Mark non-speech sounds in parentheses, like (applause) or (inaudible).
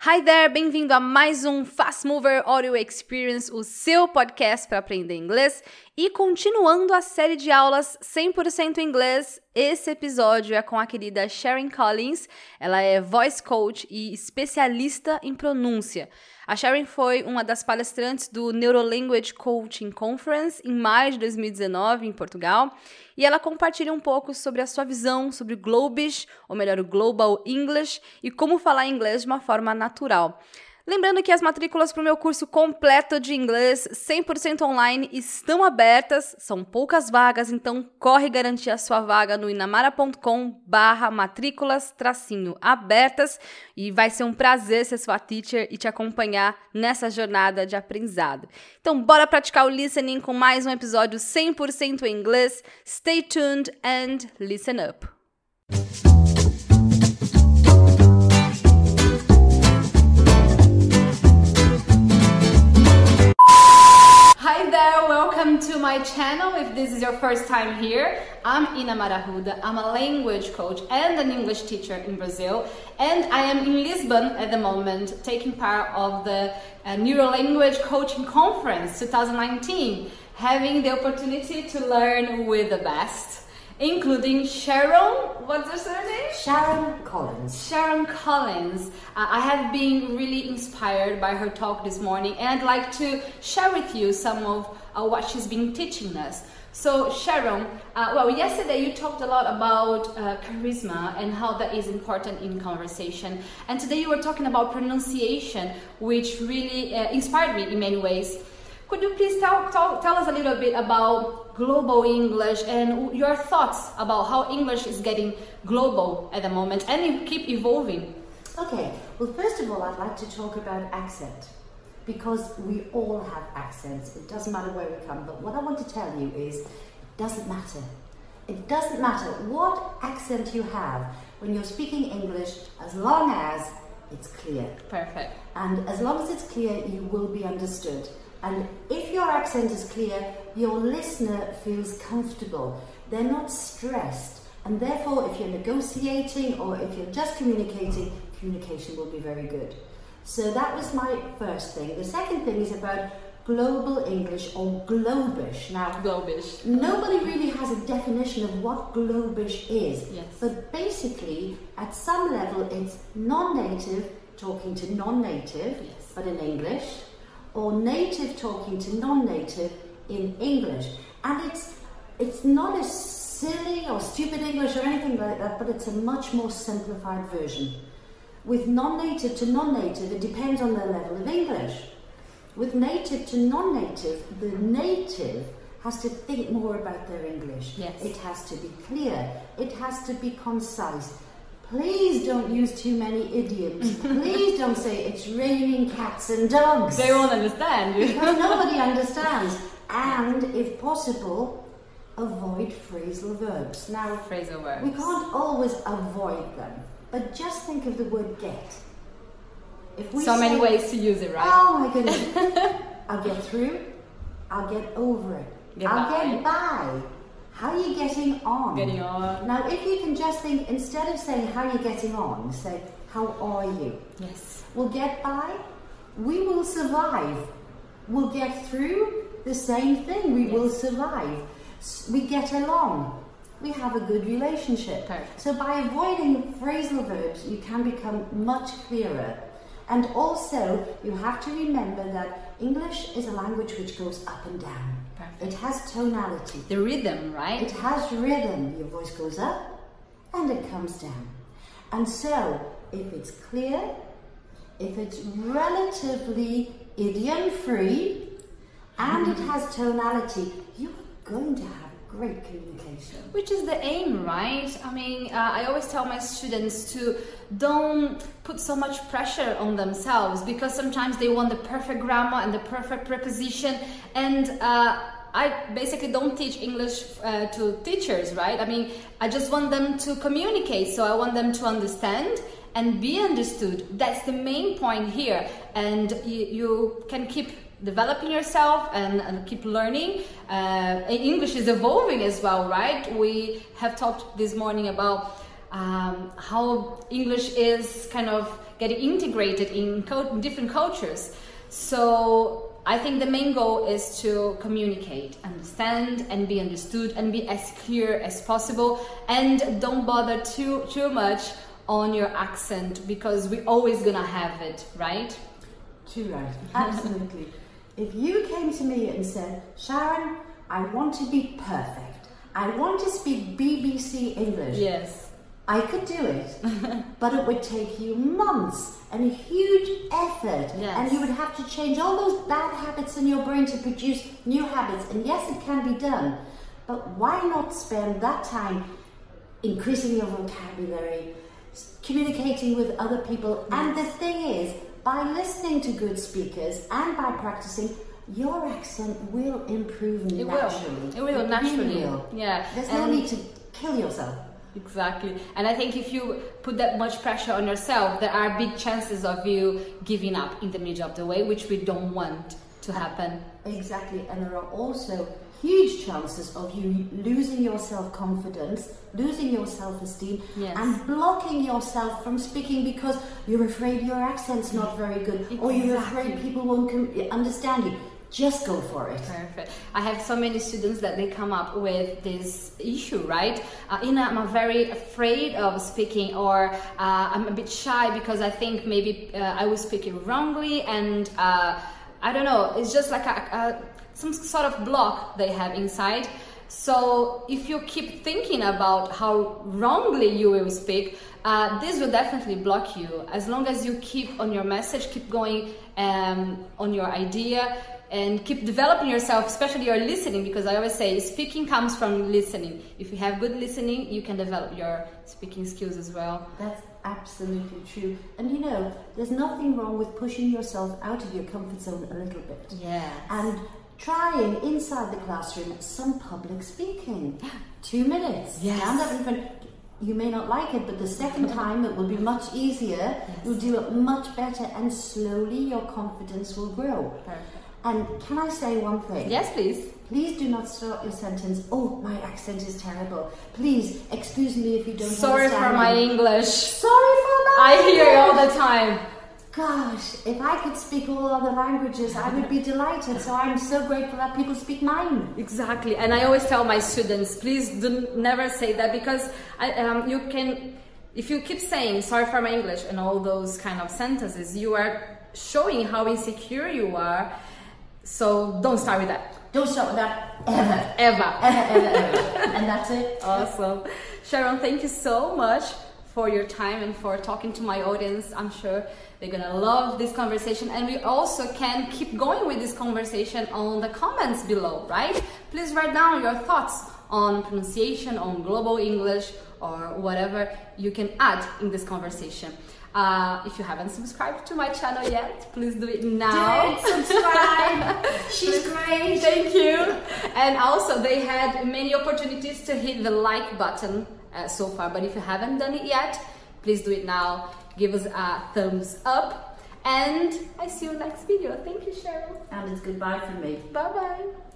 Hi there, bem-vindo a mais um Fast Mover Audio Experience, o seu podcast para aprender inglês. E continuando a série de aulas 100% inglês, esse episódio é com a querida Sharon Collins. Ela é voice coach e especialista em pronúncia. A Sharon foi uma das palestrantes do Neurolanguage Coaching Conference em maio de 2019 em Portugal, e ela compartilha um pouco sobre a sua visão sobre o Globish, ou melhor, o Global English, e como falar inglês de uma forma natural. Lembrando que as matrículas para o meu curso completo de inglês 100% online estão abertas, são poucas vagas, então corre garantir a sua vaga no inamara.com barra matrículas tracinho abertas e vai ser um prazer ser sua teacher e te acompanhar nessa jornada de aprendizado. Então bora praticar o listening com mais um episódio 100% em inglês. Stay tuned and listen up. There, welcome to my channel. If this is your first time here, I'm Ina Marahuda. I'm a language coach and an English teacher in Brazil, and I am in Lisbon at the moment, taking part of the uh, Neurolanguage Coaching Conference 2019, having the opportunity to learn with the best including Sharon. What's her surname? Sharon Collins. Sharon Collins. Uh, I have been really inspired by her talk this morning, and I'd like to share with you some of uh, what she's been teaching us. So, Sharon, uh, well, yesterday you talked a lot about uh, charisma and how that is important in conversation. And today you were talking about pronunciation, which really uh, inspired me in many ways. Could you please tell, tell, tell us a little bit about global English and your thoughts about how English is getting global at the moment and keep evolving? Okay, well, first of all, I'd like to talk about accent because we all have accents. It doesn't matter where we come, but what I want to tell you is it doesn't matter. It doesn't matter what accent you have when you're speaking English as long as it's clear. Perfect. And as long as it's clear, you will be understood. And if your accent is clear, your listener feels comfortable. They're not stressed. And therefore, if you're negotiating or if you're just communicating, communication will be very good. So that was my first thing. The second thing is about global English or globish. Now, Globish. nobody really has a definition of what globish is. Yes. But basically, at some level, it's non-native talking to non-native, Yes. but in English, or native talking to non-native in English. And it's it's not a silly or stupid English or anything like that, but it's a much more simplified version. With non-native to non-native, it depends on their level of English. With native to non-native, the native has to think more about their English. Yes. It has to be clear. It has to be concise. Please don't use too many idioms. Please don't say it's raining cats and dogs. They won't understand you. Because nobody understands. And if possible, avoid phrasal verbs. Now, Phrasal verbs. we can't always avoid them, but just think of the word get. If we so many ways to use it, right? Oh my (laughs) goodness. I'll get through. I'll get over it. Get I'll by. get by. How are you getting on? Getting on. Now, if you can just think, instead of saying how are you getting on, say how are you? Yes. We'll get by. We will survive. We'll get through the same thing. We will survive. We get along. We have a good relationship. Perfect. So by avoiding phrasal verbs, you can become much clearer. And also, you have to remember that English is a language which goes up and down. Perfect. It has tonality. The rhythm, right? It has rhythm. Your voice goes up and it comes down. And so, if it's clear, if it's relatively idiom free, and it has tonality, you're going to have great communication. Which is the aim, right? I mean, uh, I always tell my students to don't put so much pressure on themselves because sometimes they want the perfect grammar and the perfect preposition. And uh, I basically don't teach English uh, to teachers, right? I mean, I just want them to communicate. So I want them to understand and be understood. That's the main point here. And you, you can keep developing yourself and, and keep learning. Uh, English is evolving as well, right? We have talked this morning about um, how English is kind of getting integrated in different cultures. So I think the main goal is to communicate, understand, and be understood, and be as clear as possible, and don't bother too too much on your accent because we're always gonna have it, right? Too right, absolutely. if you came to me and said, Sharon, I want to be perfect. I want to speak BBC English. Yes. I could do it, (laughs) but it would take you months and a huge effort, Yes. and you would have to change all those bad habits in your brain to produce new habits. And yes, it can be done, but why not spend that time increasing your vocabulary, communicating with other people? And the thing is, by listening to good speakers and by practicing, your accent will improve It naturally. will. It will really naturally. will. Yeah. There's no need to kill yourself. Exactly. And I think if you put that much pressure on yourself, there are big chances of you giving up in the middle of the way, which we don't want to happen. Exactly, and there are also huge chances of you losing your self confidence, losing your self esteem, Yes. and blocking yourself from speaking because you're afraid your accent's not very good or you're afraid people won't com- understand you. Just go for it. Perfect. I have so many students that they come up with this issue, right? Uh, Ina, I'm very afraid of speaking, or uh, I'm a bit shy because I think maybe uh, I will speak it wrongly, and uh, I don't know. It's just like a, a, some sort of block they have inside. So if you keep thinking about how wrongly you will speak, uh, this will definitely block you. As long as you keep on your message, keep going um, on your idea, and keep developing yourself, especially your listening, because I always say speaking comes from listening. If you have good listening, you can develop your speaking skills as well. That's absolutely true. And you know, there's nothing wrong with pushing yourself out of your comfort zone a little bit. Yeah. and trying inside the classroom some public speaking. (gasps) Two minutes. Yes. Stand up in front. You may not like it, but the second (laughs) time it will be much easier. You'll do it much better, and slowly your confidence will grow. Perfect. And can I say one thing? Yes, please. Please do not start your sentence. Oh, my accent is terrible. Please excuse me if you don't. Sorry for my. English. Sorry for my. I hear it all the time. Gosh, if I could speak all other languages, I would be delighted. So I'm so grateful that people speak mine. Exactly, and I always tell my students, please do never say that because I, um, you can, if you keep saying sorry for my English and all those kind of sentences, you are showing how insecure you are. So don't start with that Don't start with that ever. ever. Ever, ever, ever. and that's it. (laughs) Awesome, Sharon. Thank you so much for your time and for talking to my audience. I'm sure they're gonna love this conversation, and we also can keep going with this conversation on the comments below, right? Please write down your thoughts on pronunciation, on global English, or whatever you can add in this conversation. Uh, if you haven't subscribed to my channel yet, please do it now. Do it, subscribe. (laughs) She's great. Thank you. And also, they had many opportunities to hit the like button uh, so far, but if you haven't done it yet, please do it now. Give us a thumbs up. And I see you next video. Thank you, Cheryl. And it's goodbye from me. Bye bye.